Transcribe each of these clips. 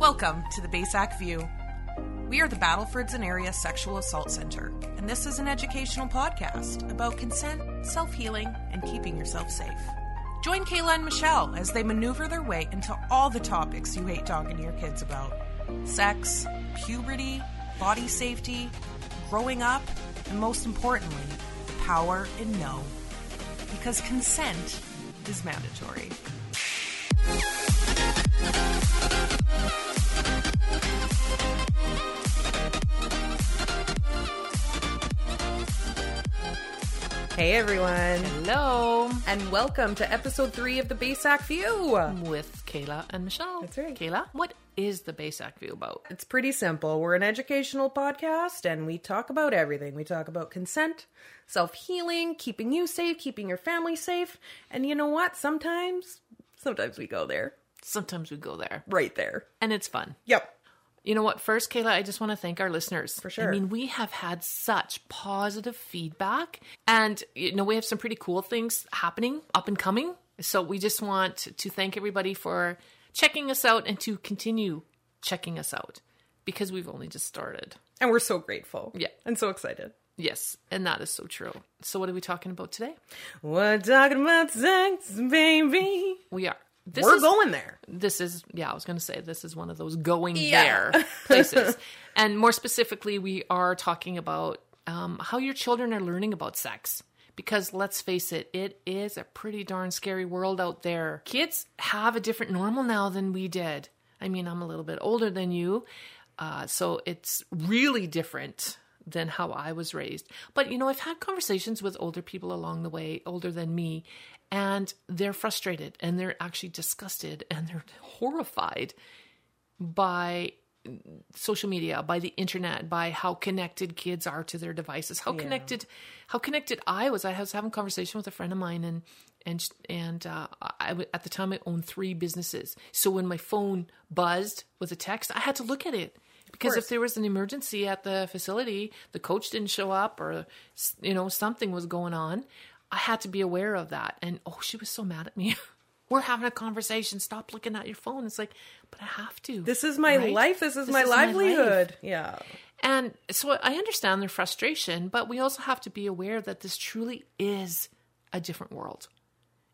Welcome to the BASAC View. We are the Battlefords and Area Sexual Assault Center, and this is an educational podcast about consent, self healing, and keeping yourself safe. Join Kayla and Michelle as they maneuver their way into all the topics you hate talking to your kids about sex, puberty, body safety, growing up, and most importantly, the power in no. Because consent is mandatory. Hey everyone, Hello. and welcome to episode three of the BASAC View. I'm with Kayla and Michelle. That's right. Kayla, what is the Basac View about? It's pretty simple. We're an educational podcast and we talk about everything. We talk about consent, self healing, keeping you safe, keeping your family safe. And you know what? Sometimes, sometimes we go there, Sometimes we go there. right there. And it's fun. Yep. You know what? First, Kayla, I just want to thank our listeners. For sure. I mean, we have had such positive feedback. And, you know, we have some pretty cool things happening, up and coming. So we just want to thank everybody for checking us out and to continue checking us out because we've only just started. And we're so grateful. Yeah. And so excited. Yes. And that is so true. So, what are we talking about today? We're talking about sex, baby. We are. This we're is, going there. this is yeah i was going to say this is one of those going Yeah. there places and more specifically we are talking about um, how your children are learning about sex because let's face it it is a pretty darn scary world out there kids have a different normal now than we did i mean i'm a little bit older than you uh, so it's really different than how I was raised. But you know, I've had conversations with older people along the way, older than me, and they're frustrated and they're actually disgusted and they're horrified by social media, by the internet, by how connected kids are to their devices, how connected, how connected I was. I was having a conversation with a friend of mine, and and and uh, I at the time I owned three businesses. So when my phone buzzed with a text, I had to look at it because if there was an emergency at the facility, the coach didn't show up, or you know something was going on, I had to be aware of that. And oh, she was so mad at me. We're having a conversation. Stop looking at your phone. It's like, but I have to. This is my Right? life. This is This my is my livelihood. yeah. And so I understand their frustration, but we also have to be aware that this truly is a different world.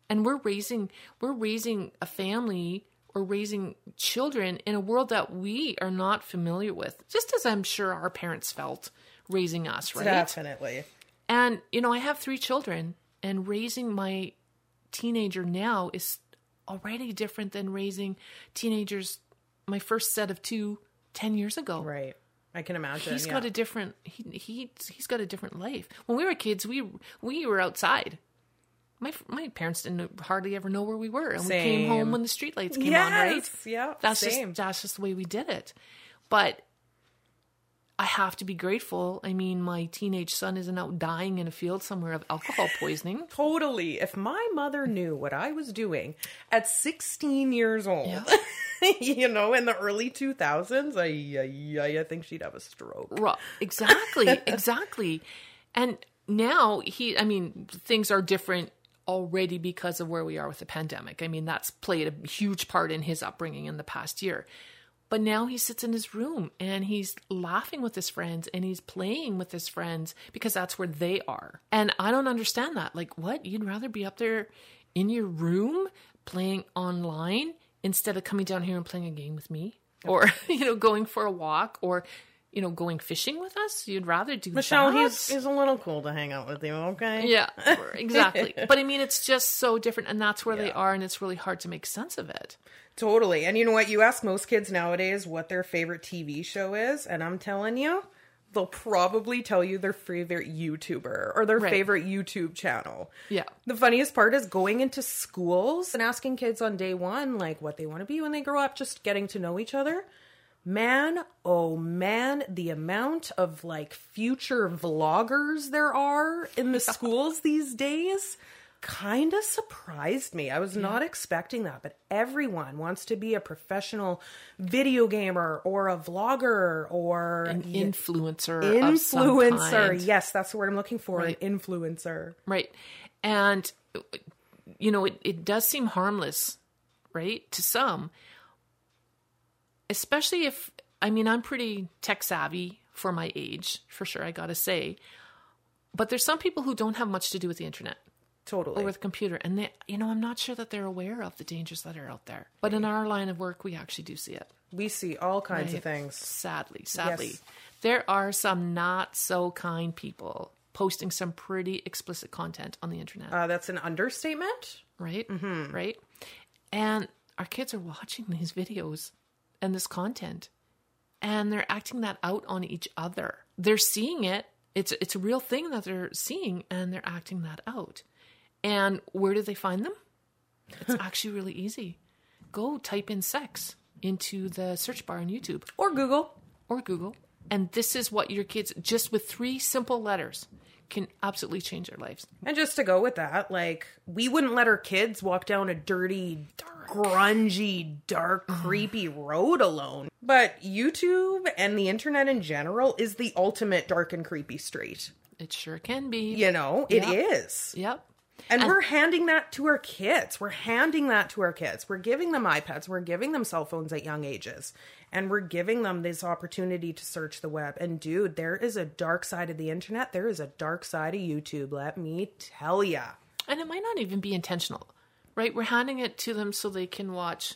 And we're raising we're raising a family or raising children in a world that we are not familiar with. Just as I'm sure our parents felt raising us, right? Definitely. And you know, I have three children and raising my teenager now is already different than raising teenagers my first set of two 10 years ago. Right. I can imagine. He's yeah. got a different he he he's got a different life. When we were kids, we we were outside. My my parents didn't hardly ever know where we were, and we came home when the streetlights came on. Right? Yeah, that's same. just that's just the way we did it. But I have to be grateful. I mean, my teenage son isn't out dying in a field somewhere of alcohol poisoning. Totally. If my mother knew what I was doing at 16 years old, you know, in the early 2000s, I, I, I think she'd have a stroke. Right. Exactly. exactly. And now he, I mean, things are different already because of where we are with the pandemic. I mean, that's played a huge part in his upbringing in the past year. But now he sits in his room and he's laughing with his friends and he's playing with his friends because that's where they are. And I don't understand that. Like, what? You'd rather be up there in your room playing online instead of coming down here and playing a game with me? Or, you know, going for a walk or, you know, going fishing with us? You'd rather do Michelle, that? he's, he's a little cool to hang out with you, okay? Yeah, exactly. but I mean, it's just so different, and that's where they are, and it's really hard to make sense of it. Totally. And you know what? You ask most kids nowadays what their favorite TV show is, and I'm telling you, they'll probably tell you their favorite YouTuber or their Right. favorite YouTube channel. Yeah. The funniest part is going into schools and asking kids on day one, like, what they want to be when they grow up, just getting to know each other. Man, oh man, the amount of like future vloggers there are in the schools these days kind of surprised me. I was not expecting that, but everyone wants to be a professional video gamer or a vlogger or An influencer, influencer. Yes, that's the word I'm looking for. Right. An influencer. right? And you know, it, it does seem harmless, right, to some. Especially if I mean I'm pretty tech savvy for my age, for sure. I gotta say, but there's some people who don't have much to do with the internet Totally. or with computer, and they, you know, I'm not sure that they're aware of the dangers that are out there. But in our line of work, we actually do see it. we see all kinds Right. of things. Sadly, sadly, Yes. there are some not so kind people posting some pretty explicit content on the internet. Uh, that's an understatement. right? Right? And our kids are watching these videos and this content and they're acting that out on each other. They're seeing it. It's it's a real thing that they're seeing and they're acting that out. And where do they find them? It's actually really easy. Go type in sex into the search bar on YouTube Or Google. or Google. And this is what your kids just with three simple letters can absolutely change their lives. And just to go with that, like we wouldn't let our kids walk down a dirty, grungy, dark, creepy road alone. But YouTube and the internet in general is the ultimate dark and creepy street. It sure can be. You know, it Yeah. is. Yep. And, And- we're handing that to our kids. We're handing that to our kids. We're giving them iPads. We're giving them cell phones at young ages. And we're giving them this opportunity to search the web. And dude, there is a dark side of the internet. There is a dark side of YouTube. Let me tell ya. And it might not even be intentional, right? We're handing it to them so they can watch.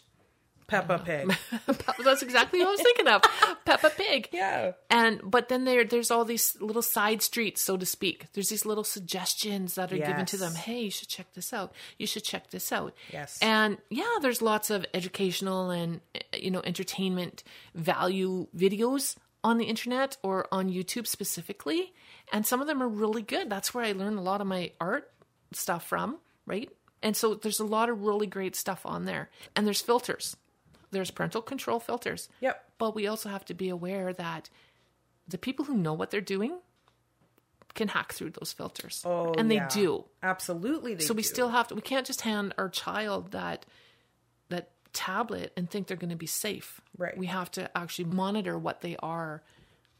Peppa Pig. That's exactly what I was thinking of. Peppa Pig. yeah. And but then there there's all these little side streets, so to speak. There's these little suggestions that are given to them. Hey, you should check this out. You should check this out. Yes. And yeah, there's lots of educational and you know entertainment value videos on the internet or on YouTube specifically, and some of them are really good. That's where I learn a lot of my art stuff from, right? And so there's a lot of really great stuff on there. And there's filters. There's parental control filters. Yep. But we also have to be aware that the people who know what they're doing can hack through those filters. Oh, and yeah. they do. Absolutely. They So we do. still have to we can't just hand our child that that tablet and think they're going to be safe. Right. We have to actually monitor what they are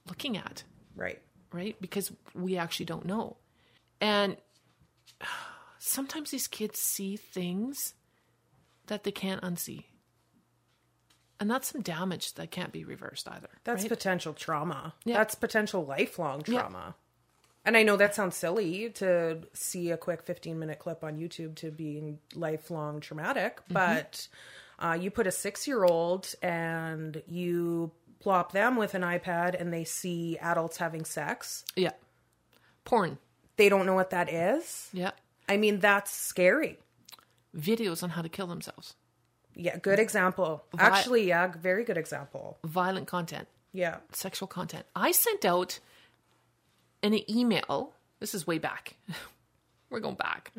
looking at, Right. right? Because we actually don't know. And sometimes these kids see things that they can't unsee. And that's some damage that can't be reversed either. That's right? potential trauma. Yeah. That's potential lifelong Yeah. trauma. And I know that sounds silly to see a quick 15 minute clip on YouTube to being lifelong traumatic, Mm-hmm. but uh, you put a six year old and you plop them with an iPad and they see adults having sex. yeah. Porn. They don't know what that is. Yeah. I mean, that's scary. Videos on how to kill themselves. Yeah, good example. Actually, yeah, very good example. Violent content. Yeah. sexual content. I sent out an email. This is way back. We're going back.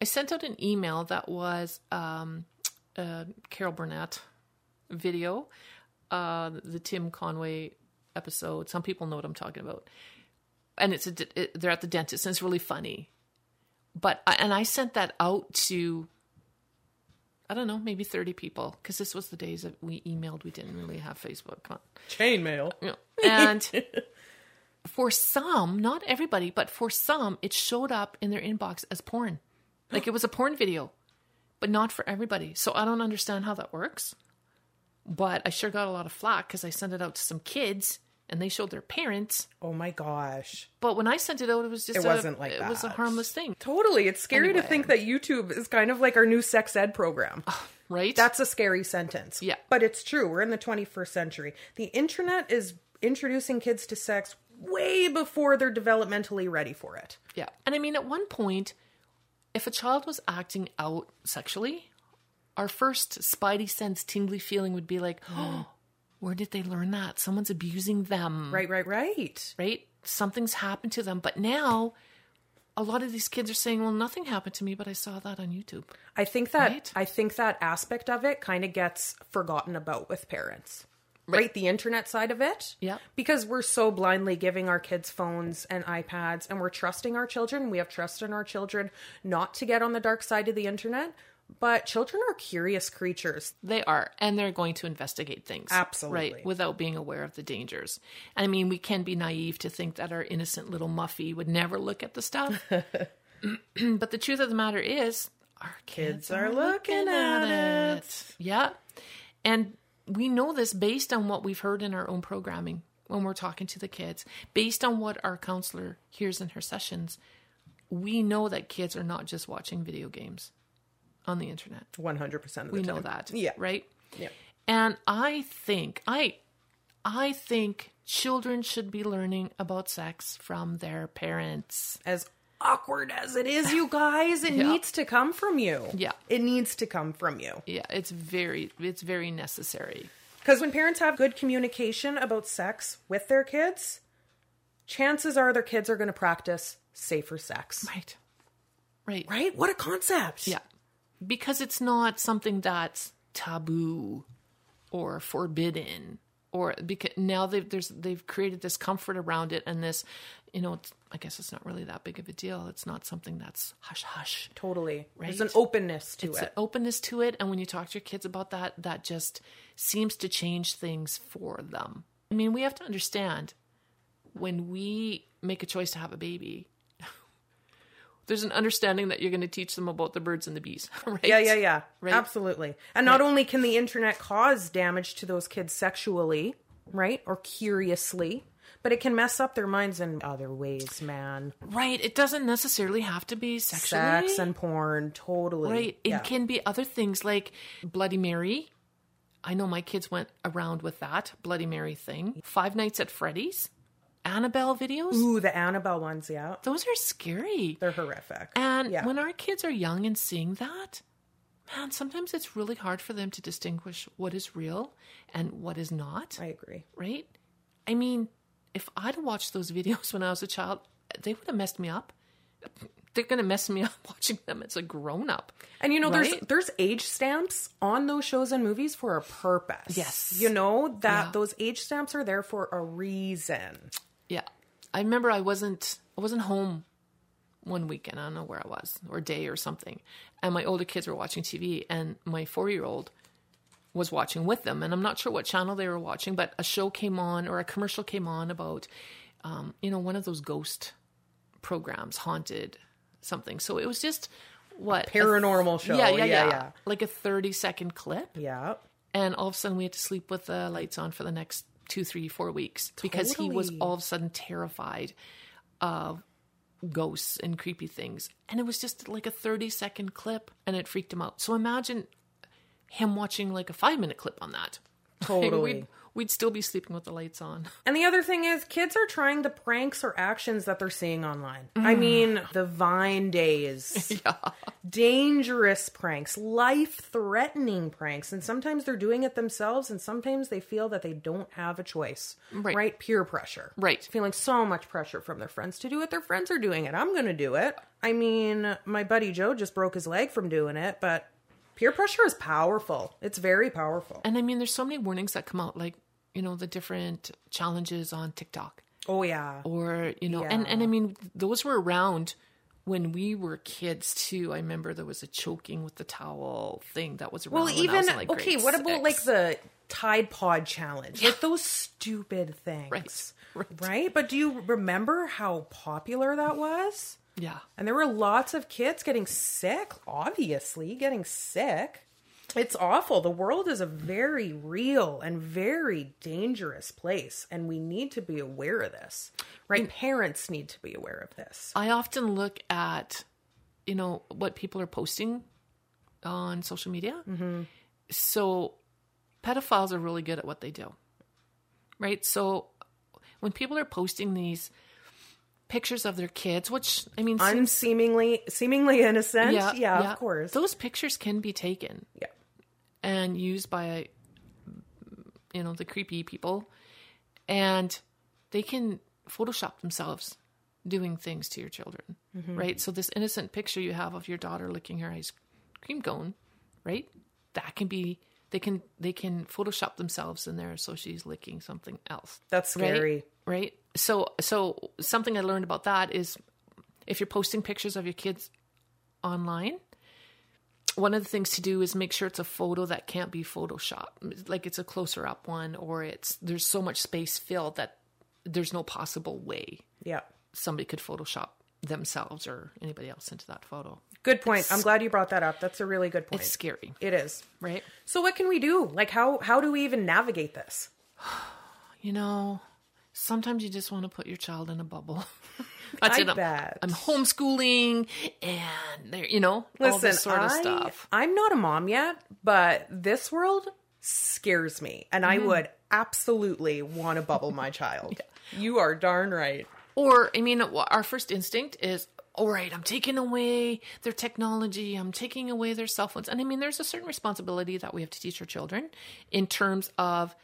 I sent out an email that was um, a Carol Burnett video, uh, the Tim Conway episode. Some people know what I'm talking about, and it's a, it, they're at the dentist, and it's really funny. But and I sent that out to I don't know, maybe 30 people because this was the days that we emailed. We didn't really have Facebook. Con- Chainmail. yeah. And for some, not everybody, but for some, it showed up in their inbox as porn. Like it was a porn video, but not for everybody. So I don't understand how that works. But I sure got a lot of flack because I sent it out to some kids and they showed their parents. Oh my gosh. But when I sent it out, it was just It a- wasn't like it was a harmless thing, Totally. It's scary to think that YouTube is kind of like our new sex ed program. right? That's a scary sentence. Yeah. But it's true. We're in the 21st century. The internet is introducing kids to sex way before they're developmentally ready for it. Yeah. And I mean, at one point, if a child was acting out sexually, our first spidey sense tingly feeling would be like, oh, where did they learn that? Someone's abusing them. Right, right, right. Right? Something's happened to them. But now, a lot of these kids are saying, well, nothing happened to me, but I saw that on YouTube. I think that Right. I think that aspect of it kind of gets forgotten about with parents. Right. the internet side of it. Yeah. Because we're so blindly giving our kids phones and iPads and we're trusting our children. We have trust in our children not to get on the dark side of the internet. But children are curious creatures. They are, and they're going to investigate things. Absolutely. Right, without being aware of the dangers. I mean, we can be naive to think that our innocent little Muffy would never look at the stuff. but the truth of the matter is, our kids, are looking at it. Yeah. And we know this based on what we've heard in our own programming when we're talking to the kids, based on what our counselor hears in her sessions. We know that kids are not just watching video games on the internet. 100% of the We time. know that. Yeah. Right? Yeah. And I think I I think children should be learning about sex from their parents. As awkward as it is, you guys, it Yeah. needs to come from you. Yeah. It needs to come from you. Yeah, it's very it's very necessary. Because when parents have good communication about sex with their kids, chances are their kids are going to practice safer sex. Right. Right. Right? What a concept. Yeah. Because it's not something that's taboo or forbidden or because now they've there's they've created this comfort around it and this you know it's, I guess it's not really that big of a deal. It's not something that's hush hush. Totally. There's Right. an openness to It's it. an openness to it and when you talk to your kids about that that just seems to change things for them. I mean, we have to understand when we make a choice to have a baby there's an understanding that you're going to teach them about the birds and the bees, right? Yeah, yeah, yeah. Right. Absolutely. And not only can the internet cause damage to those kids sexually, right? Or curiously, but it can mess up their minds in other ways, man. Right. It doesn't necessarily have to be sexually. Sex and porn, totally. right. It Yeah. can be other things like Bloody Mary. I know my kids went around with that Bloody Mary thing. Five Nights at Freddy's, Annabelle videos. Ooh, the Annabelle ones, yeah. Those are scary. They're horrific. And yeah. when our kids are young and seeing that, man, sometimes it's really hard for them to distinguish what is real and what is not. I agree. right? I mean, if I'd watched those videos when I was a child, they would have messed me up. They're going to mess me up watching them as a grown up. And you know, there's there's age stamps on those shows and movies for a purpose. Yes. You know that Yeah. those age stamps are there for a reason. Yeah. I remember I wasn't I wasn't home one weekend. I don't know where I was or day or something. And my older kids were watching TV and my 4-year-old was watching with them and I'm not sure what channel they were watching, but a show came on or a commercial came on about um, you know, one of those ghost programs, haunted something. So it was just what a Paranormal show. Yeah, yeah, Yeah, yeah, yeah. Like a 30 second clip. Yeah. And all of a sudden we had to sleep with the lights on for the next two, three, four weeks because he was all of a sudden terrified of ghosts and creepy things. And it was just like a 30 second clip and it freaked him out. So imagine him watching like a five minute clip on that. Totally. we'd, we'd still be sleeping with the lights on. And the other thing is, kids are trying the pranks or actions that they're seeing online. Mm. I mean, the Vine days. yeah. Dangerous pranks, life threatening pranks. And sometimes they're doing it themselves, and sometimes they feel that they don't have a choice. Right. Peer pressure. Right. Feeling so much pressure from their friends to do it. Their friends are doing it. I'm going to do it. I mean, my buddy Joe just broke his leg from doing it, but peer pressure is powerful. It's very powerful. And I mean, there's so many warnings that come out, like, you know, the different challenges on TikTok. Oh, yeah. or you know and and i mean those were around when we were kids too i remember there was a choking with the towel thing that was around Well, even like, okay. What about like the Tide Pod challenge? Like those stupid things, Right, right. Right? But do you remember how popular that was? Yeah And there were lots of kids getting sick. Obviously, getting sick. It's awful. The world is a very real and very dangerous place, and we need to be aware of this. Right? Parents need to be aware of this. i often look at you know what people are posting on social media Mm-hmm. so pedophiles are really good at what they do right so when people are posting these pictures of their kids which i mean seems- Unseemingly, seemingly innocent. Yeah, of course. those pictures can be taken yeah. and used by you know the creepy people and they can photoshop themselves doing things to your children mm-hmm. right so this innocent picture you have of your daughter licking her ice cream cone right that can be they can they can photoshop themselves in there so she's licking something else That's right? scary. right so so something i learned about that is if you're posting pictures of your kids online one of the things to do is make sure it's a photo that can't be photoshopped like it's a closer up one or it's there's so much space filled that there's no possible way Yeah. somebody could photoshop themselves or anybody else into that photo Good point. I'm glad you brought that up. That's a really good point. It's scary, It is. right? So what can we do? Like how how do we even navigate this? You know, sometimes you just want to put your child in a bubble. That's I it. I'm- bet. I'm homeschooling and there, you know, all this sort of stuff. I'm not a mom yet, but this world scares me, and Mm-hmm. I would absolutely want to bubble my child. You are darn right. Or, I mean, our first instinct is, all right, I'm taking away their technology, I'm taking away their cell phones. And I mean, there's a certain responsibility that we have to teach our children in terms of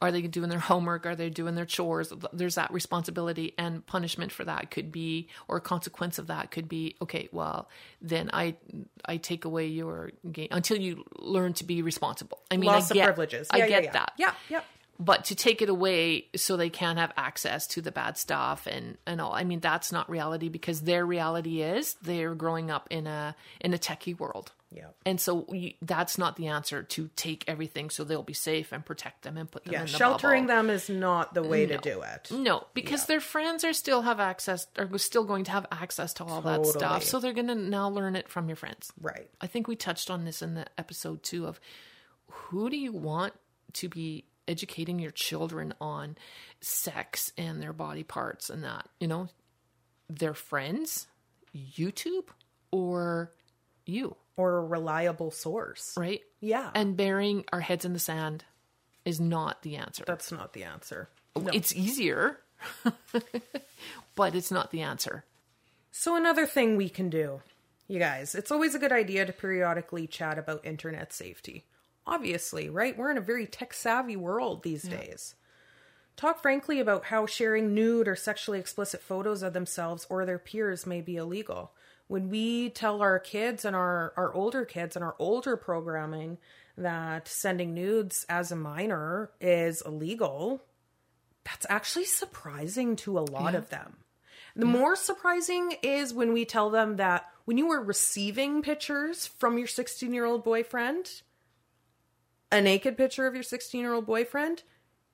are they doing their homework? Are they doing their chores? There's that responsibility, and punishment for that could be, or a consequence of that could be, okay, well, then I I take away your game until you learn to be responsible. I mean, Loss I get, of privileges. I Yeah, yeah, get yeah. that Yeah, yeah. but to take it away so they can't have access to the bad stuff and and all i mean that's not reality because their reality is they're growing up in a in a techie world Yeah. and so you, that's not the answer to take everything so they'll be safe and protect them and put them Yeah, in the sheltering bubble. them is not the way to do it. no because their friends are still have access are still going to have access to all that stuff so they're going to now learn it from your friends Right. I think we touched on this in the episode 2 of who do you want to be educating your children on sex and their body parts and that, you know, their friends, YouTube, or you, Or a reliable source. right? Yeah. And burying our heads in the sand is not the answer. That's not the answer. Oh, it's easier, but it's not the answer. So, another thing we can do, you guys, it's always a good idea to periodically chat about internet safety. Obviously, right? We're in a very tech savvy world these days. Talk frankly about how sharing nude or sexually explicit photos of themselves or their peers may be illegal. When we tell our kids and our, our older kids and our older programming that sending nudes as a minor is illegal, that's actually surprising to a lot of them. The more surprising is when we tell them that when you were receiving pictures from your 16 year old boyfriend, a naked picture of your 16 year old boyfriend,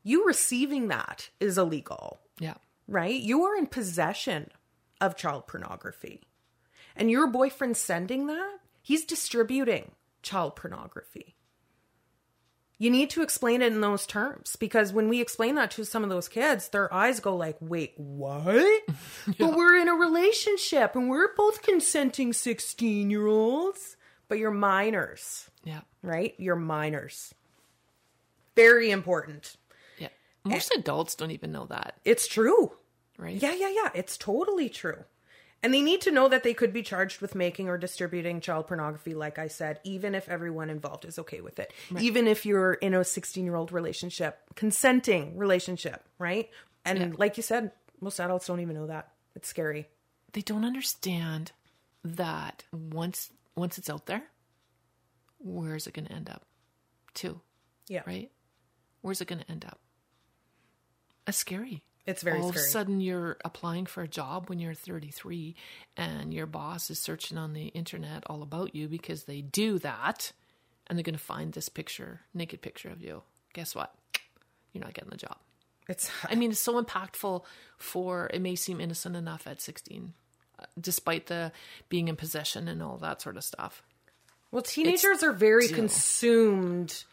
you receiving that is illegal, Yeah. right? You are in possession of child pornography. And your boyfriend sending that, he's distributing child pornography. You need to explain it in those terms because when we explain that to some of those kids, their eyes go like, "Wait, what?" But we're in a relationship and we're both consenting 16-year-olds, but you're minors, Yeah. right? You're minors. Very important. Yeah. Most eh. adults don't even know that, It's true. right? Yeah, yeah, yeah. It's totally true. And they need to know that they could be charged with making or distributing child pornography, like I said, even if everyone involved is okay with it. Even if you're in a 16 year old relationship, consenting relationship, right? And like you said, most adults don't even know that. It's scary. they don't understand that once once it's out there, where is it going to end up? Too, Yeah. right? Where's it going to end up? It's scary. It's very All of a sudden, you're applying for a job when you're 33, and your boss is searching on the internet all about you because they do that, and they're going to find this picture, naked picture of you. Guess what? You're not getting the job. It's I mean, it's so impactful for it may seem innocent enough at 16, uh, despite the being in possession and all that sort of stuff. Well, teenagers are very consumed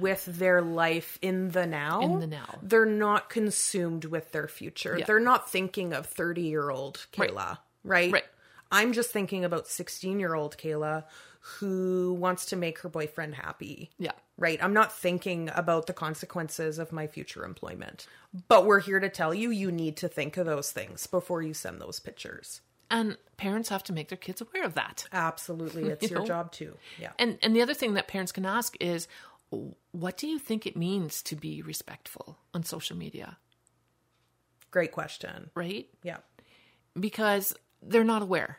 with their life in the now. In the now. They're not consumed with their future. Yeah. They're not thinking of 30 year old Right. Kayla, right? Right. I'm just thinking about 16 year old Kayla who wants to make her boyfriend happy. Yeah. Right. I'm not thinking about the consequences of my future employment. But we're here to tell you you need to think of those things before you send those pictures. And parents have to make their kids aware of that. Absolutely. It's You your know? job too. Yeah. And and the other thing that parents can ask is what do you think it means to be respectful on social media, Great question. right? Yeah. Because they're not aware.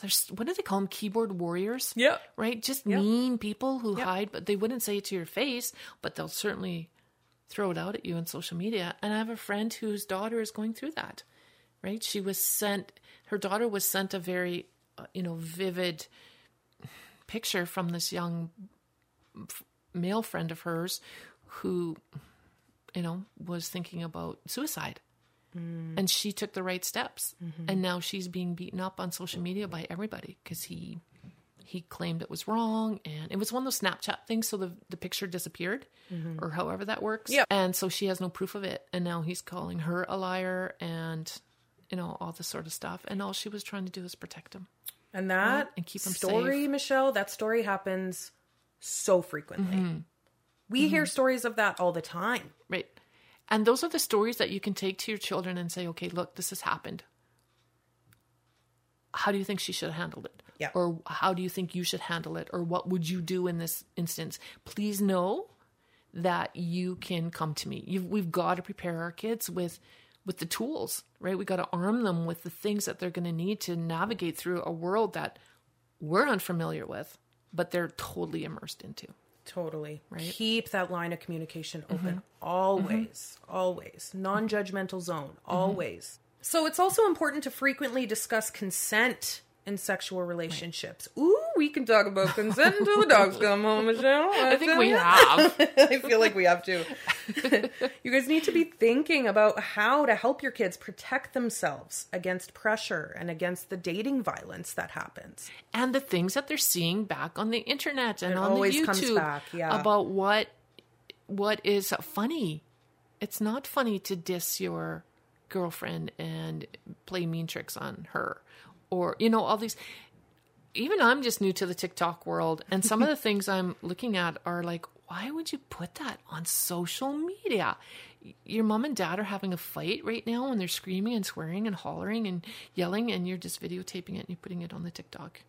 There's what do they call them? Keyboard warriors. Yeah. Right. Just Yeah. mean people who hide, but they wouldn't say it to your face, but they'll certainly throw it out at you on social media. And I have a friend whose daughter is going through that. Right. She was sent. Her daughter was sent a very, uh, you know, vivid picture from this young male friend of hers who, you know, was thinking about suicide mm. And she took the right steps. Mm-hmm. And now she's being beaten up on social media by everybody because he he claimed it was wrong and it was one of those Snapchat things so the the picture disappeared mm-hmm. or however that works. Yep. And so she has no proof of it and now he's calling her a liar and you know all this sort of stuff and all she was trying to do is protect him. And that and keep 'em story, safe. Michelle, that story happens so frequently. Mm-hmm. We hear stories of that all the time. Right. And those are the stories that you can take to your children and say, okay, look, this has happened. How do you think she should have handled it? Yeah. Or how do you think you should handle it? Or what would you do in this instance? Please know that you can come to me. You've, we've got to prepare our kids with with the tools, right? We got to arm them with the things that they're going to need to navigate through a world that we're unfamiliar with, but they're totally immersed into. Totally. Right. Mm-hmm. Keep that line of communication open. Always. Always. Non judgmental zone. Mm-hmm. Always. So it's also important to frequently discuss consent in sexual relationships. Ooh, we can talk about consent until the dogs come home, Michelle. I think we have. I feel like we have to. you guys need to be thinking about how to help your kids protect themselves against pressure and against the dating violence that happens. and the things that they're seeing back on the internet and It on the YouTube comes back, yeah. about what what is funny. It's not funny to diss your girlfriend and play mean tricks on her or you know all these even I'm just new to the TikTok world and some of the things I'm looking at are like why would you put that on social media? Your mom and dad are having a fight right now and they're screaming and swearing and hollering and yelling and you're just videotaping it and you're putting it on the TikTok.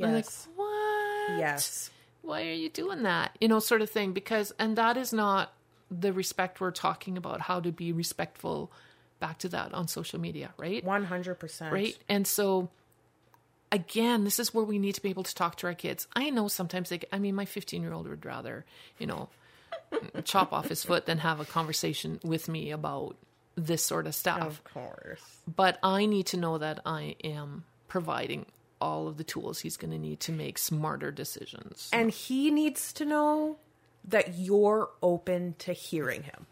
I'm like, what? Yes. Why are you doing that? You know, sort of thing. Because, and that is not the respect we're talking about, how to be respectful back to that on social media, right? 100%. Right. And so, again, this is where we need to be able to talk to our kids. I know sometimes they, I mean, my 15 year old would rather, you know, chop off his foot than have a conversation with me about this sort of stuff Of course. but I need to know that I am providing all of the tools he's going to need to make smarter decisions. And he needs to know that you're open to hearing him.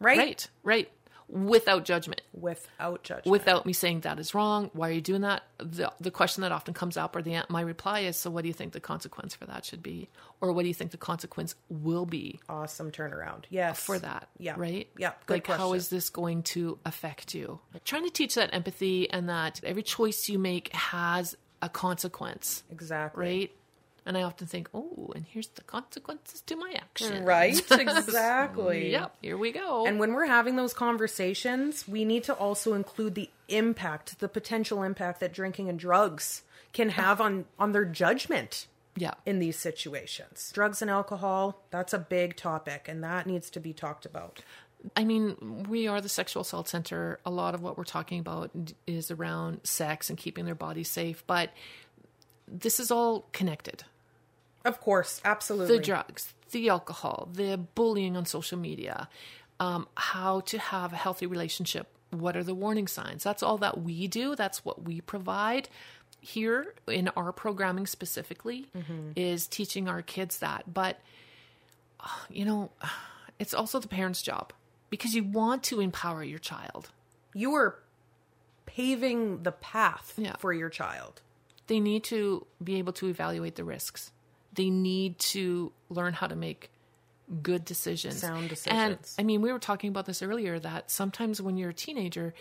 Right? right, right, without judgment, Without judgment. without me saying that is wrong. Why are you doing that? The the question that often comes up, or the my reply is, so what do you think the consequence for that should be, or what do you think the consequence will be awesome turnaround. Yes. for that? Yeah. right. Yeah. Good like how question. is this going to affect you? Trying to teach that empathy and that every choice you make has a consequence. Exactly. right? And I often think, oh, and here's the consequences to my action. Right? exactly. Yep, here we go. And when we're having those conversations, we need to also include the impact, the potential impact that drinking and drugs can have on on their judgment yeah, in these situations. Drugs and alcohol, that's a big topic and that needs to be talked about. I mean, we are the sexual assault center. A lot of what we're talking about is around sex and keeping their bodies safe, but this is all connected. Of course, absolutely. The drugs, the alcohol, the bullying on social media, um, how to have a healthy relationship. What are the warning signs? That's all that we do. That's what we provide here in our programming specifically is teaching our kids that. But uh, you know, it's also the parent's job because you want to empower your child. you are paving the path Yeah. for your child. They need to be able to evaluate the risks. They need to learn how to make good decisions. Sound decisions. And. I mean, we were talking about this earlier that sometimes when you're a teenager,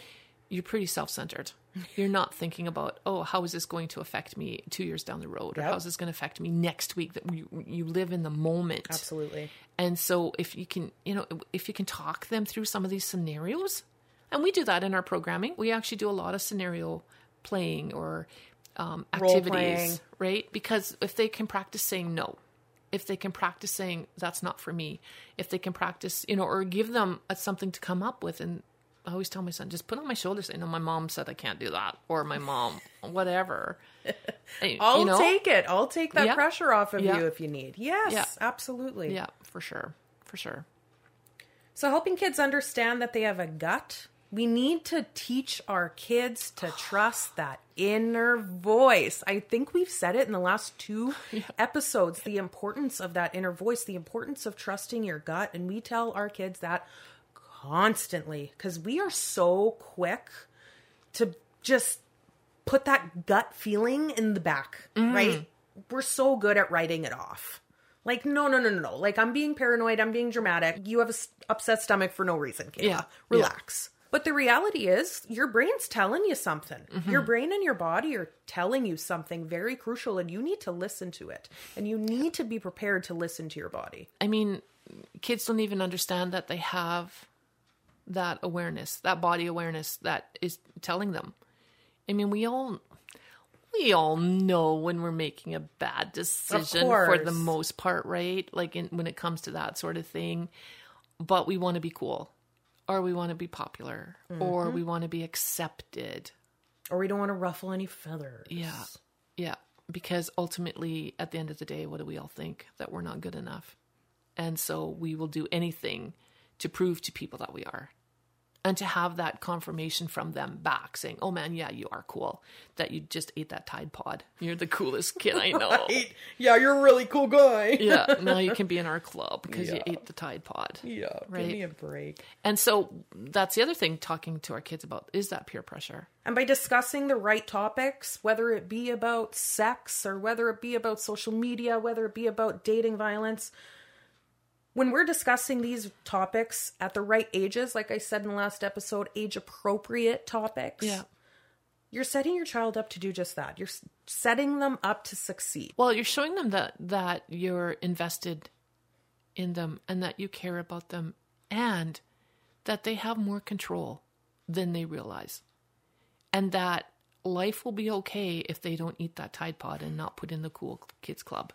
you're pretty self centered. You're not thinking about, oh, how is this going to affect me two years down the road? Or Yep. how is this going to affect me next week? That you, you live in the moment. Absolutely. And so if you can, you know, if you can talk them through some of these scenarios, and we do that in our programming, we actually do a lot of scenario playing or um, activities, right? Because if they can practice saying no, if they can practice saying that's not for me, if they can practice, you know, or give them a, something to come up with, and I always tell my son, just put on my shoulders, say, no, my mom said I can't do that, or my mom, whatever. And, I'll you know? take it. I'll take that Yeah. pressure off of Yeah. you if you need. Yes, Yeah. absolutely. Yeah, for sure, for sure. So, helping kids understand that they have a gut, we need to teach our kids to trust that inner voice. I think we've said it in the last two episodes the importance of that inner voice, the importance of trusting your gut. And we tell our kids that constantly because we are so quick to just put that gut feeling in the back, mm. right? We're so good at writing it off. Like, no, no, no, no, no. Like, I'm being paranoid. I'm being dramatic. You have a s- upset stomach for no reason, Kayla. Yeah. Relax. But the reality is, your brain's telling you something. Mm-hmm. Your brain and your body are telling you something very crucial, and you need to listen to it. And you need to be prepared to listen to your body. I mean, kids don't even understand that they have that awareness, that body awareness that is telling them. I mean, we all we all know when we're making a bad decision for the most part, right? Like in, when it comes to that sort of thing. But we want to be cool, or we want to be popular, or mm-hmm. we want to be accepted. Or we don't want to ruffle any feathers. Yeah. Yeah. Because ultimately, at the end of the day, what do we all think? That we're not good enough. And so we will do anything to prove to people that we are. And to have that confirmation from them back saying, oh man, yeah, you are cool. That you just ate that Tide Pod. You're the coolest kid I know. Yeah, you're a really cool guy. yeah. Now you can be in our club because you ate the Tide Pod. Yeah, Right. give me a break. And so that's the other thing talking to our kids about is that peer pressure. And by discussing the right topics, whether it be about sex or whether it be about social media, whether it be about dating violence, when we're discussing these topics at the right ages, like I said in the last episode, age appropriate topics, you're setting your child up to do just that. You're setting them up to succeed. Well, you're showing them that that you're invested in them and that you care about them and that they have more control than they realize. And that life will be okay if they don't eat that Tide Pod and not put in the cool kids club.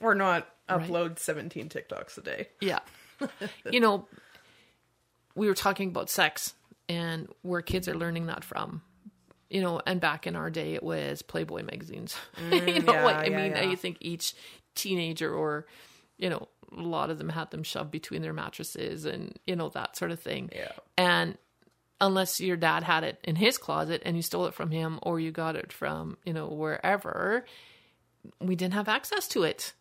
Or not Right. upload 17 TikToks a day. Yeah. you know, we were talking about sex and where kids are learning that from. You know, and back in our day, it was Playboy magazines. Mm, you know yeah, what I yeah, mean? yeah. I think each teenager, or you know, a lot of them had them shoved between their mattresses, and you know that sort of thing. Yeah. And unless your dad had it in his closet and you stole it from him, or you got it from you know wherever, we didn't have access to it.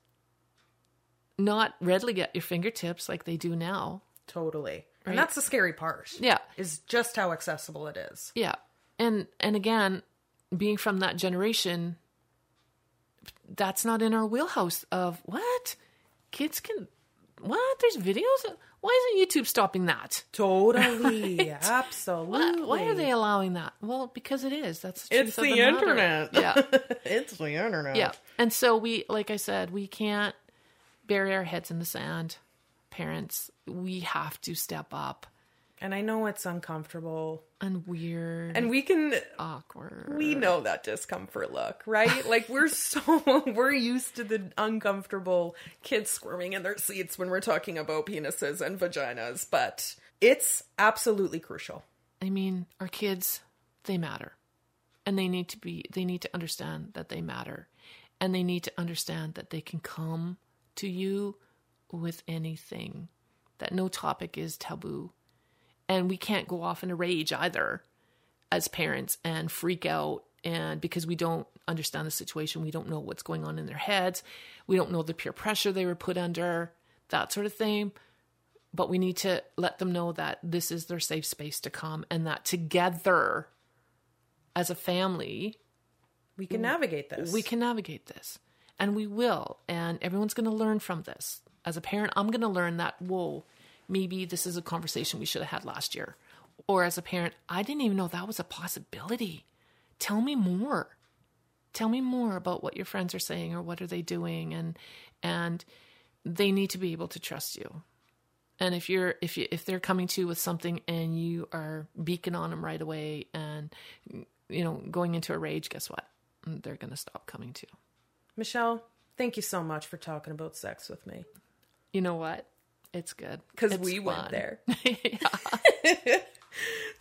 Not readily at your fingertips like they do now. Totally. Right. And that's the scary part. Yeah. Is just how accessible it is. Yeah. And and again, being from that generation, that's not in our wheelhouse of what? Kids can what? There's videos? Why isn't YouTube stopping that? Totally. Absolutely. Why, why are they allowing that? Well, because it is. That's the It's the matter. internet. Yeah. it's the internet. Yeah. And so we like I said, we can't bury our heads in the sand. Parents, we have to step up. And I know it's uncomfortable. And weird And we can awkward. we know that discomfort look, right? Like we're so we're used to the uncomfortable kids squirming in their seats when we're talking about penises and vaginas, but it's absolutely crucial. I mean, our kids, they matter. And they need to be they need to understand that they matter. And they need to understand that they can come to you with anything. That no topic is taboo. And we can't go off in a rage either as parents and freak out and because we don't understand the situation, we don't know what's going on in their heads. We don't know the peer pressure they were put under, that sort of thing but we need to let them know that this is their safe space to come and that together as a family We can navigate this. we can navigate this and we will and everyone's going to learn from this. As a parent i'm going to learn that whoa maybe this is a conversation we should have had last year. Or as a parent i didn't even know that was a possibility. Tell me more. Tell me more about what your friends are saying or what are they doing and and they need to be able to trust you. And if you're if you if they're coming to you with something and you are beacon on them right away and you know going into a rage guess what? They're going to stop coming to you Michelle, thank you so much for talking about sex with me. you know what it's good Because we went there.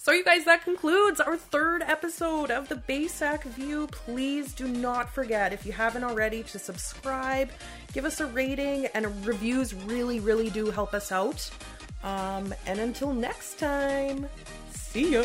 So, you guys, that concludes our third episode of the BASAC View. Please do not forget, if you haven't already, to subscribe, give us a rating, and reviews really, really do help us out. Um, and until next time, see ya.